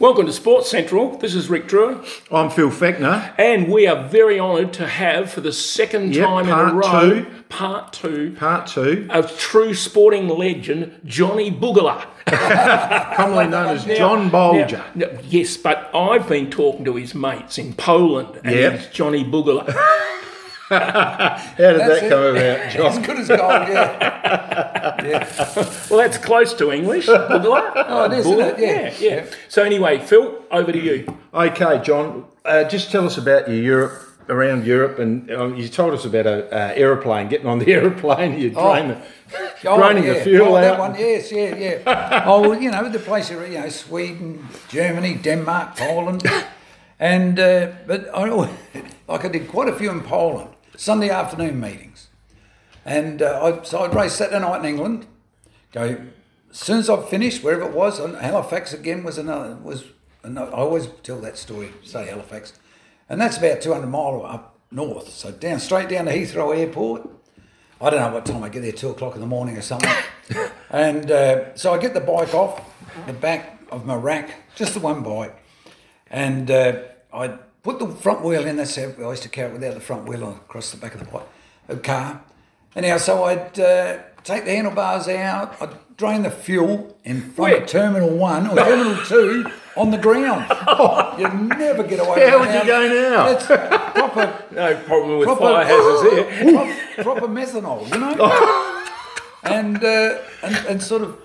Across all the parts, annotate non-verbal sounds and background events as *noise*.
Welcome to Sports Central. This is Rick Drewer, I'm Phil Feckner. and we are very honoured to have for the second Yep, time in a row, two. part two, Part two, a true sporting legend, Johnny Boogala. *laughs* commonly known as John Boulger. Now- now, yes, but I've been talking to his mates in Poland, and Yep. Johnny Boogala. How did That's that it. come about, *laughs* As good as gold, *laughs* yeah. well, that's close to English, Boogala. *laughs* Oh, it is, isn't it? Yeah. yeah, yeah. So anyway, Phil, over to you. Okay, John, uh, just tell us about your Europe, around Europe, and um, you told us about a uh, aeroplane, getting on the aeroplane, you Oh. drain the, Oh, draining yeah. the fuel oh, out. That one, yes, yeah, yeah. oh, well, you know, the places, you know, Sweden, Germany, Denmark, Poland. And, uh, but I like I did quite a few in Poland, Sunday afternoon meetings. And uh, I, so I'd race Saturday night in England, go, as soon as I've finished, wherever it was, and Halifax again was another, was, another, I always tell that story, say Halifax. And that's about 200 mile up north. So down, straight down to Heathrow Airport. I don't know what time I get there, two o'clock in the morning or something. *laughs* and uh, so I get the bike off the back of my rack, just the one bike, and uh, I put the front wheel in. That's how I used to carry it without the front wheel across the back of the car. Anyhow, so I'd uh, take the handlebars out. I'd drain the fuel in front Where? of Terminal One or Terminal *laughs* Two on the ground. you never get away. How would you go now? It's proper *laughs* No problem with Proper- fire hazards here. *laughs* proper, proper methanol, you know, and, uh, and and sort of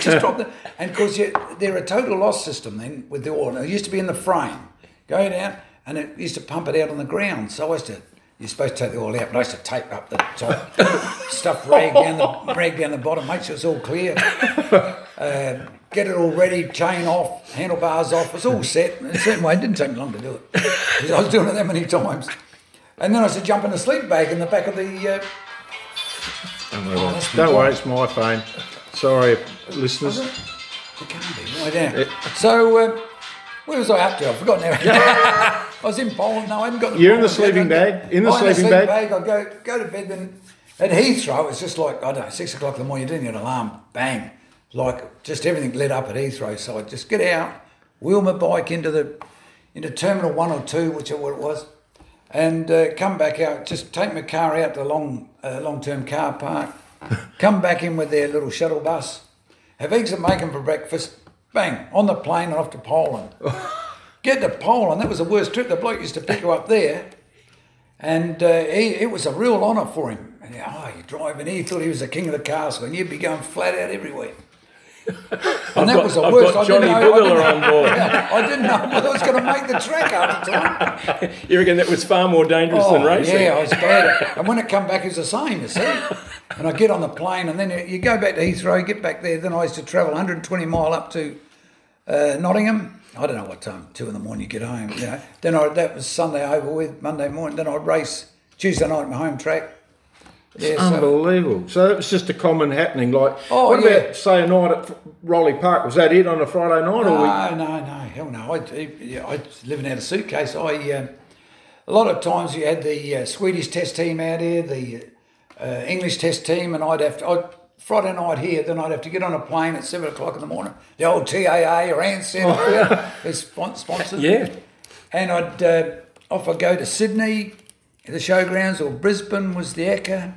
just drop the and of course you, they're a total loss system then with the oil. It used to be in the frame, go down, and it used to pump it out on the ground. So I used to. You're supposed to take the oil out, but I used to tape up the top, *laughs* stuff rag down the rag down the bottom, make sure it's all clear. Uh, *laughs* get it all ready, chain off, handlebars off. It's all set. In a certain way, it didn't take me long to do it. 'Cause I was doing it that many times. And then I used to jump in a sleep bag in the back of the. Uh, Don't worry, about it. Don't worry, it's my phone. Sorry, listeners. it can't be, lie down. So, uh, where was I up to? I've forgotten now. *laughs* I was in Poland. No, I haven't got the You're in the sleeping bag? In the sleeping sleeping bag? I go, go to bed. Then at Heathrow, it's just like, I don't know, six o'clock in the morning, you didn't get an alarm. Bang. Like, just everything lit up at Heathrow. So I just get out, wheel my bike into the into Terminal 1 or 2, whichever it was, and uh, come back out, just take my car out to the long uh, long-term car park, *laughs* come back in with their little shuttle bus, have eggs and bacon for breakfast, bang, on the plane and off to Poland. *laughs* Get to Poland, that was the worst trip. The bloke used to pick you up there, and uh, he, it was a real honour for him. And he, oh, you're driving he thought he was the king of the castle, and you'd be going flat out everywhere. And that got- was the I've worst. got Johnny know- I didn't Boogala on board. *laughs* I didn't know whether I was going to make the track half the time. You reckon that was far more dangerous than Oh, racing? yeah, I was bad. *laughs* And when it come back, it's the same, you see. And I get on the plane, and then you go back to Heathrow, you get back there. Then I used to travel 120 mile up to uh, Nottingham. I don't know what time, two in the morning you get home. You know. Then I, that was Sunday over with, Monday morning. Then I'd race Tuesday night at my home track. So, Unbelievable. So it was just a common happening. Like, Oh, what yeah. about, say, a night at Rowley Park? Was that it on a Friday night? or we, No, no, no, hell no. I, yeah, I living out a suitcase. I uh, a lot of times you had the uh, Swedish test team out here, the uh, English test team, and I'd have to. I'd, Friday night here, then I'd have to get on a plane at seven o'clock in the morning. The old TAA or Ansett, oh. *laughs* spon- sponsored. Yeah. And I'd uh, off I go to Sydney, the showgrounds, or Brisbane was the Ekka.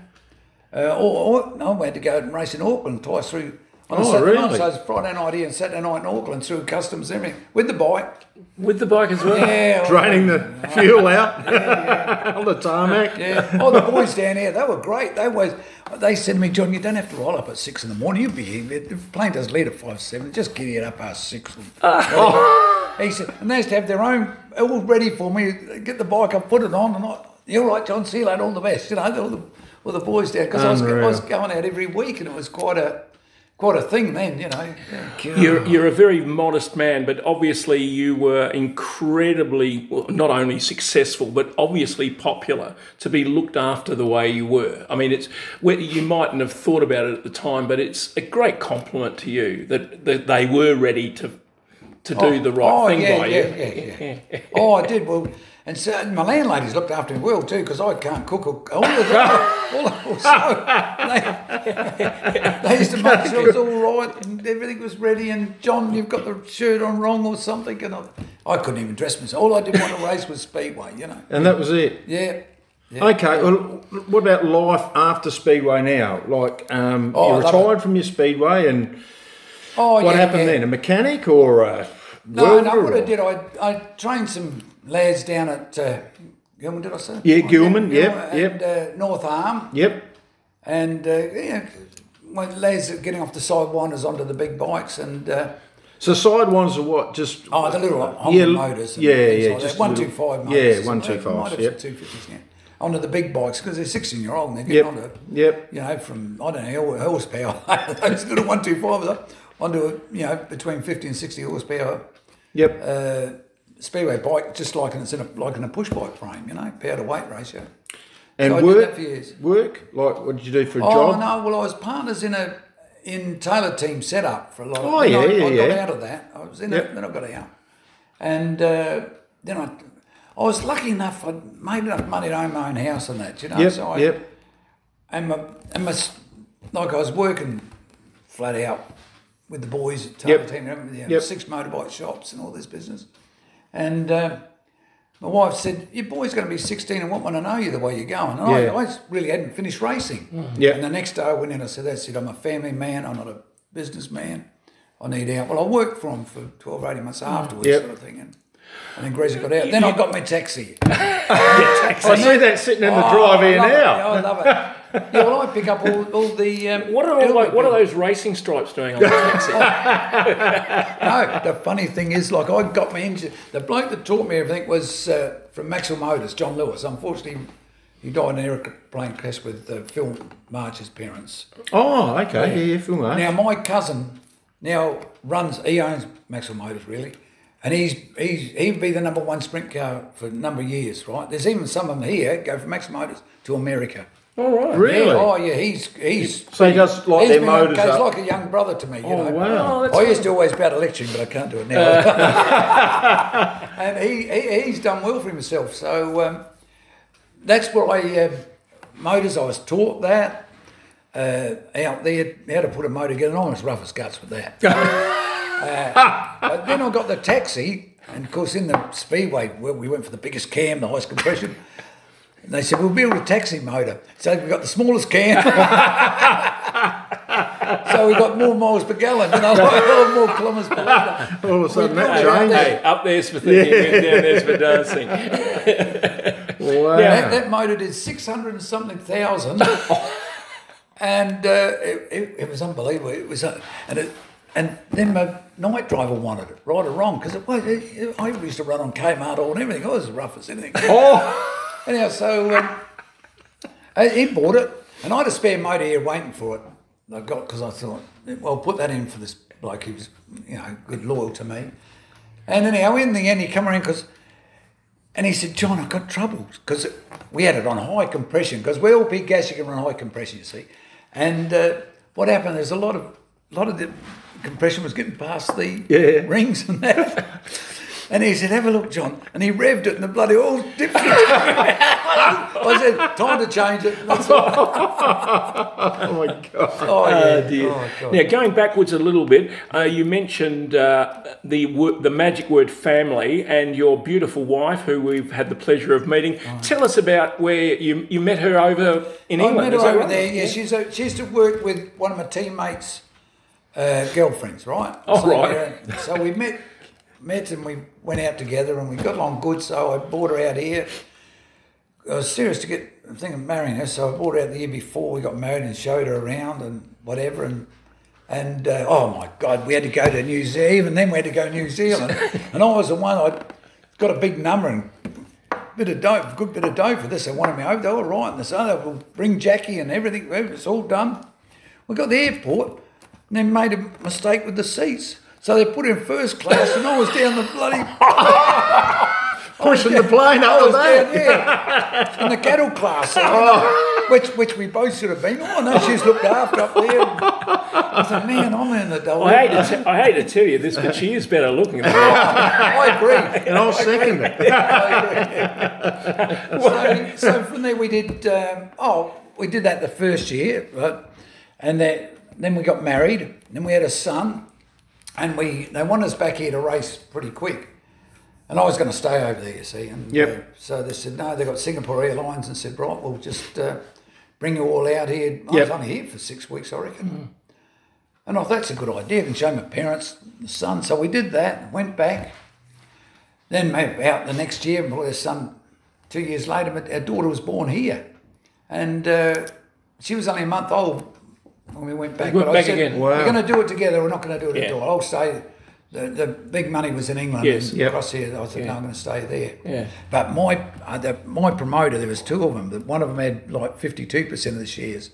Uh, or, or I had to go and race in Auckland twice through on a Oh, Saturday night. really? So it's Friday night here and Saturday night in Auckland through customs and everything with the bike. With the bike as well? Yeah, *laughs* draining the fuel out *laughs* *laughs* on the tarmac? Yeah. Oh, the boys down here, they were great. They was. They said to me, John, you don't have to roll up at six in the morning. You'll be here. The plane does leave at five seven. Just get here up past six. he said, and they used to have their own all ready for me. Get the bike up, put it on, and I, you're right, John. See you later. All the best. You know, all the, all the boys down because I was, I was going out every week, and it was quite a quite a thing then. You know. You're, you're a very modest man, but obviously you were incredibly, well, not only successful, but obviously popular to be looked after the way you were. I mean, it's well, you mightn't have thought about it at the time, but it's a great compliment to you that, that they were ready to to do oh, the right oh, thing yeah, by yeah, you. Yeah, yeah. oh, I did. Well, and so my landlady's looked after me well too because I can't cook or all of that. *laughs* all, all, so they, *laughs* they used to make sure it was all right and everything was ready. And John, you've got the shirt on wrong or something. And I, I couldn't even dress myself. All I did want to race was speedway, you know. And that was it. Yeah. yeah. Okay, well, what about life after Speedway now? Like, um, Oh, you retired from your Speedway, and Oh, what yeah, happened yeah. then? A mechanic or a No, no. What I did, I I trained some lads down at uh, Gillman. Did I say? Yeah, Gillman, yep, Gillman yep. And uh, North Arm, Yep. and uh, yeah, lads are getting off the sidewinders onto the big bikes, and uh, So side ones are what? Just oh, the little Honda Yeah, motors. And yeah, yeah, like just one two yeah, motors. 125s, yep. Two fifties. Yeah, onto the big bikes because they're sixteen year old and they're getting Yep. onto Yep. you know from I don't know horsepower *laughs* those little one two fives up onto a, you know between fifty and sixty horsepower Yep. uh, speedway bike, just like it's in a like in a push bike frame, you know, power to weight ratio. and so I did work. that for years. Work. Like, what did you do for a Oh job? Oh no, well I was partners in a in Taylor team setup for a lot. Of, Oh, yeah, I, yeah, I got yeah. out of that. I was in Yep. it, then I got out, and uh, then I. I was lucky enough. I made enough money to own my own house and that, you know. Yep. So I, yep. and my, and my, like I was working flat out with the boys at Taylor Yep. Team, you know, Yep. six motorbike shops and all this business. And uh, my wife said, Your boy's going to be 16 and won't want to know you the way you're going. And Yeah. I, I really hadn't finished racing. Yep. And the next day I went in and I said, That's it, I'm a family man, I'm not a businessman. I need out. Well, I worked for him for 12 or 18 months afterwards, Yep. sort of thing. And, and then Greasy got out. Then I got my *laughs* *laughs* taxi. I see that sitting in the drive here Oh, I love it. now. I love it. Yeah, well, I pick up all, all the. Um, *laughs* What are all elderly like, what are people. those racing stripes doing on the taxi? No, the funny thing is, like, I got my engine. The bloke that taught me everything was uh, from Maxwell Motors, John Lewis. Unfortunately, he died in an aeroplane crash with uh, Phil March's parents. Oh, okay. Yeah, yeah, Phil March. Now, my cousin now runs, he owns Maxwell Motors, really. And he's, he's he'd be the number one sprint car for a number of years, right? There's even some of them here go from Max Motors to America. all right. Really? Yeah, oh, yeah, he's he's So he does like he's their motors goes up. like a young brother to me, you know. oh wow. Oh, that's I used to always be able to lecture but I can't do it now. *laughs* *laughs* and he, he he's done well for himself. So um, that's what I uh, motors. I was taught that uh, out there how to put a motor together. And I was rough as guts with that. *laughs* but then I got the taxi, and of course in the speedway where we went for the biggest cam, the highest compression. And they said, we'll build a taxi motor. So we got the smallest cam. *laughs* so we got more miles per gallon, you know, *laughs* like, more kilometres per litre. All of a sudden We that built it out changed. Hey, up there's for thinking, down there's for dancing. *laughs* Wow. That, that motor did 600 and something thousand. and uh, it, it, it was unbelievable. It was, uh, and it, and then my night driver wanted it, right or wrong, because it was. It, I used to run on Kmart all and everything. I was as rough as anything. *laughs* Oh, Anyhow, so um, uh, he bought it, and I had a spare motor here waiting for it. I got because I thought, well, put that in for this bloke. He was, you know, good loyal to me. And anyhow, in the end, he come around because, and he said, John, I've got trouble because we had it on high compression because we all big gas you can run high compression, you see. And uh, what happened? There's a lot of, lot of the compression was getting past the Yeah. rings and that. And he said, "Have a look, John." And he revved it, and the bloody oil dipped. *laughs* I said, "Time to change it." That's *laughs* oh my god. Oh, yeah. Oh, dear. Oh, God. now, going backwards a little bit, uh, you mentioned uh, the the magic word family and your beautiful wife, who we've had the pleasure of meeting. Tell us about where you, you met her over in I England. met her over right? there. Yeah, she's a, she used to work with one of my teammates' uh, girlfriends, right? Oh, so, right. uh, so we met, met, and we went out together, and we got along good. So I brought her out here. I was serious to get I'm thinking of marrying her, so I brought her out the year before we got married and showed her around and whatever, and and uh, oh my God, we had to go to New Zealand. And then, we had to go to New Zealand, and I was the one I got a big number and bit of dough, good bit of dough for this. They wanted me over. They were right, and they said, "Oh, "We'll bring Jackie and everything. It's all done." We got the airport, and they made a mistake with the seats. So they put in first class, and I was down the bloody *laughs* Pushing the plane I up was the down back. there in the cattle class, so, you know, which which we both should have been. Oh no, she's looked after up there. I said, man, I'm in the double. I hate, to te- hate to tell you this, but she is better looking than. *laughs* I agree. And I'll second *laughs* it. so, so from there we did. Um, oh, we did that the first year, right? And then then we got married. Then we had a son, and we they wanted us back here to race pretty quick. And I was going to stay over there, you see. And Yep. uh, so they said no. They got Singapore Airlines and said right, we'll just uh, bring you all out here. I was only here for six weeks, I reckon. And I thought that's a good idea. I can show my parents, the son. So we did that. Went back. Then maybe out the next year, my son, two years later, but our daughter was born here, and uh, she was only a month old when we went back. We went but I back said, again. Wow. We're going to do it together. We're not going to do it Yeah. at all. I'll stay. The, the big money was in England. Yes. Yep. Across here, I said, no, I'm going to stay there. Yeah. But my uh, the, my promoter, there was two of them. But one of them had like 52 percent of the shares.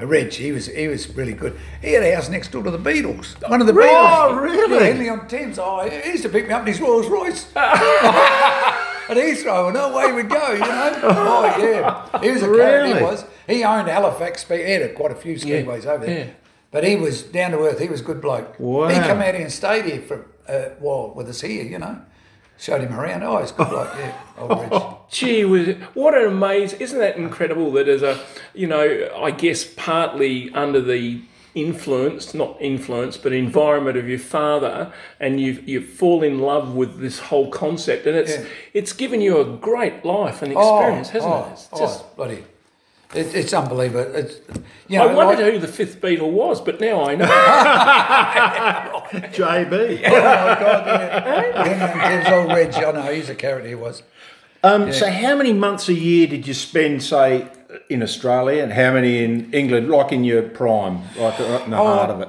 Reg, he was he was really good. He had a house next door to the Beatles. One of the Beatles. Oh, really? Yeah, Henley on Thames. Oh, he used to pick me up in his Rolls Royce. At *laughs* Heathrow, and away we go, you know. *laughs* Oh yeah, he was a. Really? He was. He owned Halifax. He had quite a few speedways over there. But he was down to earth. He was a good bloke. Wow. He come out here and stayed here for uh, a while with us here, you know. Showed him around. Oh, he's a good bloke. Yeah, *laughs* Reg. Gee, was what an amazing! Isn't that incredible? That as a, you know, I guess partly under the influence, not influence, but environment of your father, and you you fall in love with this whole concept, and it's Yeah. it's given you a great life and oh, experience, hasn't oh, it? It's oh, just. it's bloody. It, it's unbelievable. It's, you I know, wondered like- who the fifth Beatle was, but now I know. *laughs* JB. *laughs* Oh my God, yeah. Henry and Tim's old Reg. I know he's a character. He was. Um, So, how many months a year did you spend, say, in Australia, and how many in England, like in your prime, like right in the heart of it?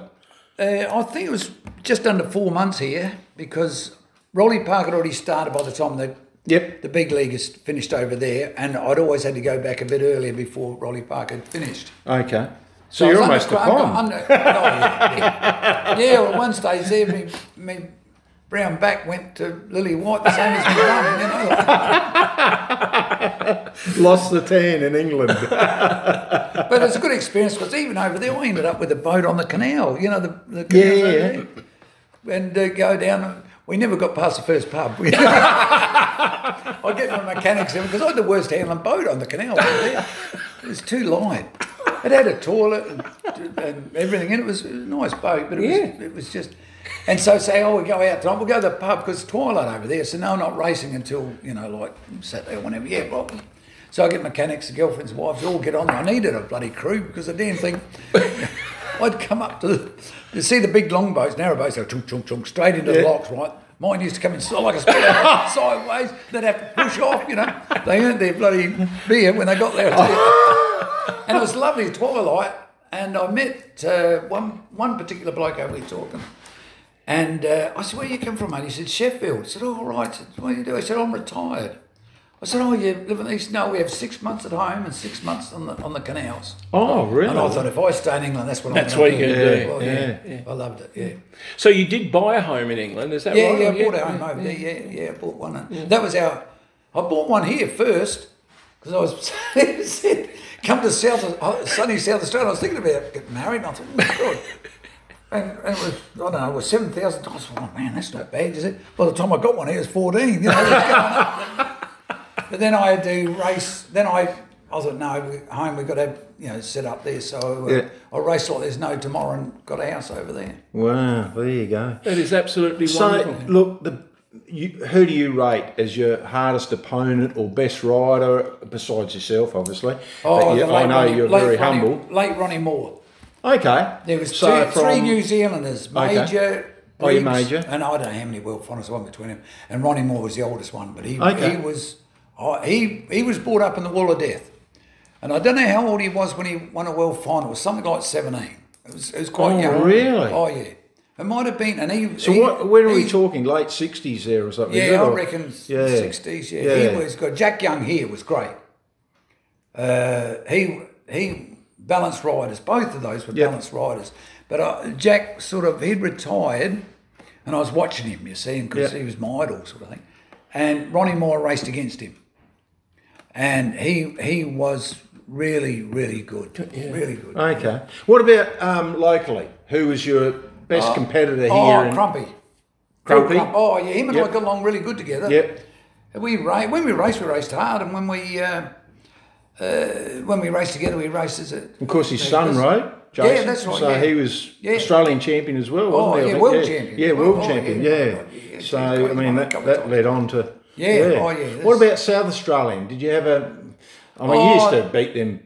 Uh, I think it was just under four months here because Rowley Park had already started by the time the Yep. the big leaguers finished over there, and I'd always had to go back a bit earlier before Rowley Park had finished. Okay. So, I you're almost a under- pond. under- oh, yeah, yeah. yeah, well, one stage there, me, me brown back went to Lily White, the same as my mum, you know. *laughs* Lost the tan in England. *laughs* But it's a good experience because even over there, I ended up with a boat on the canal, you know, the, the Yeah, canals yeah, yeah. And uh, go down. We never got past the first pub. *laughs* *laughs* I get my mechanics in because I had the worst handling boat on the canal over there. It was too light. It had a toilet and, and everything, and it was, it was a nice boat, but it Yeah. was it was just. And so say, oh, we go out tonight. We'll go to the pub because it's twilight over there. So no, not racing until you know, like Saturday or whenever. Yeah, well. So I get mechanics, the girlfriends, wives, all get on. there. I needed a bloody crew because the damn thing. *laughs* I'd come up to the, you see the big long boats, narrow boats, go chunk, chunk, chunk, straight into the locks, right? Mine used to come in so- like a spear, *laughs* sideways. They'd have to push off, you know. They earned their bloody beer when they got there. I tell you. and it was lovely twilight. And I met uh, one one particular bloke over there talking. And uh, I said, "Where you come from, mate?" He said, "Sheffield." I said, "Oh, right." I said, "What do you do?" He said, "I'm retired." I said, "Oh, you live in East?" No, we have six months at home and six months on the on the canals. oh, really? And I thought, if I stay in England, that's what That's I'm going what to you're do. gonna do. Well, Yeah, yeah, I loved it. Yeah, so you did buy a home in England, is that yeah, right? yeah. I bought a home over there. Yeah, yeah. I bought one. and That was our. I bought one here first because I was said, *laughs* come to South sunny South Australia. I was thinking about getting married, and I thought, oh, God. And, and it was, I don't know, it was seven thousand dollars. Oh man, that's not bad, is it? By the time I got one, it was fourteen. You know, it was going. But then I had to race. Then I, I thought, no, we, home we've got to have, you know set up there. So uh, Yeah. I raced like there's no tomorrow and got a house over there. Wow, there you go. That is absolutely So, wonderful. look, the you, who do you rate as your hardest opponent or best rider besides yourself, obviously? But you- I know Ronnie- you're very Ronnie- humble. Late Ronnie Moore. Okay. There was So two, from- three New Zealanders, Okay. Mauger. Oh, you Mauger. And I don't know how many world finals won between him. And Ronnie Moore was the oldest one, but he Okay. he was oh, he he was brought up in the wall of death. And I don't know how old he was when he won a world final. It was something like seventeen. It was, it was quite young. Oh, young. really? Oh yeah. It might have been, and he. So he- what? When are we talking? Late sixties there or something? Yeah, I or- reckon sixties. Yeah. Yeah. he was good. Jack Young here was great. Uh, he he balanced riders. Both of those were Yep. balanced riders. But uh, Jack sort of he'd retired, and I was watching him. You see, because Yep. he was my idol, sort of thing. And Ronnie Moore raced against him, and he he was really really good, really good. Okay. What about um, locally? who was your best competitor here? Oh, in Crumpy. Crumpy? Crump- Oh, yeah, him and Yep. I got along really good together. Yep. We ra- when we raced, we raced hard, and when we uh, uh, when we raced together, we raced as a. Of course, his son, right? Yeah, that's right, So yeah. he was Yeah. Australian champion as well, wasn't Oh, he? Yeah, world yeah. champion. Yeah, Oh, world oh, champion. yeah, Yeah. yeah, yeah. So I mean, that, that led on to. Yeah, oh, yeah, What about South Australian? Did you have a? I mean, you Oh, used to oh. beat them.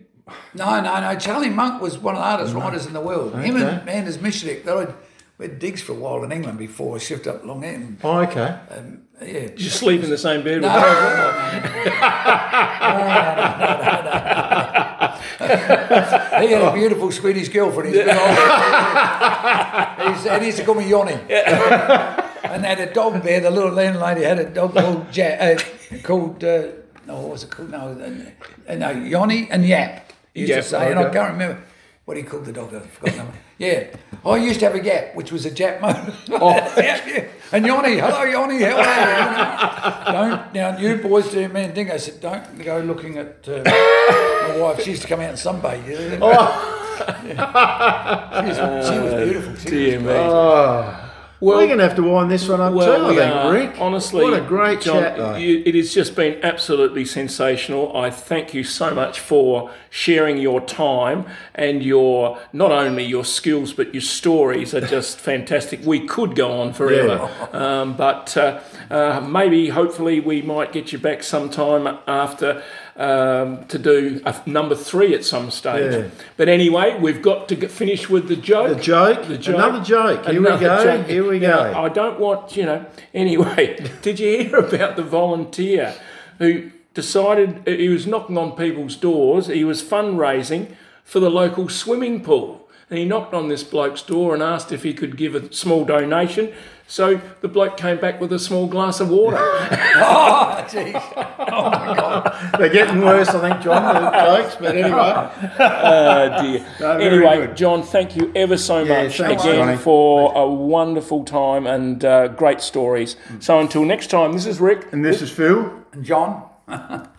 No, no, no. Charlie Monk was one of the hardest riders in the world. Him Okay. and Anders Michanek, they were, we had digs for a while in England before I shifted up Long Eaton. Oh, okay. Yeah. Did you sleep in the same bed No, with no, no, no, no, no, no, no. *laughs* He had a beautiful Swedish girlfriend. He's, been on- *laughs* he's, and he used to call me Yoni. *laughs* and they had a dog there. The little landlady had a dog called ja- uh, called uh, no, what was it called? No, uh, no, Yoni and Yap. He used Yap, to say, and I can't remember what he called the dog. I forgot. Yeah, I used to have a Yap, which was a Jap motor. *laughs* Oh. yeah, yeah. And Yoni, hello Yoni, how are you? don't now you boys do me and Dingo I said don't go looking at uh, my wife. She used to come out and sunbathe. Oh. *laughs* she, was, she was beautiful. She Dear was me. Well- We're going to have to wind this one up too, I think. Rick. Honestly, What a great John, chat, you- it has just been absolutely sensational. I thank you so much for sharing your time and your not only your skills but your stories are just *laughs* fantastic. We could go on forever, um, but uh, uh, maybe, hopefully, we might get you back sometime after. Um, to do a number three at some stage, Yeah. but anyway, we've got to get, finish with the joke. The joke. The joke. Another joke. Here we go. joke. Here we Now, go. I don't want, you know, anyway, *laughs* did you hear about the volunteer who decided he was knocking on people's doors? He was fundraising for the local swimming pool. And he knocked on this bloke's door and asked if he could give a small donation. So the bloke came back with a small glass of water. *laughs* Oh, jeez. Oh, my God. They're getting worse, I think, John, the jokes, but anyway. *laughs* Oh dear. No, anyway, good. John, thank you ever so Yeah, much again Johnny. for a wonderful time and uh, great stories. So until next time, this is Rick. And this is Phil. And John? *laughs*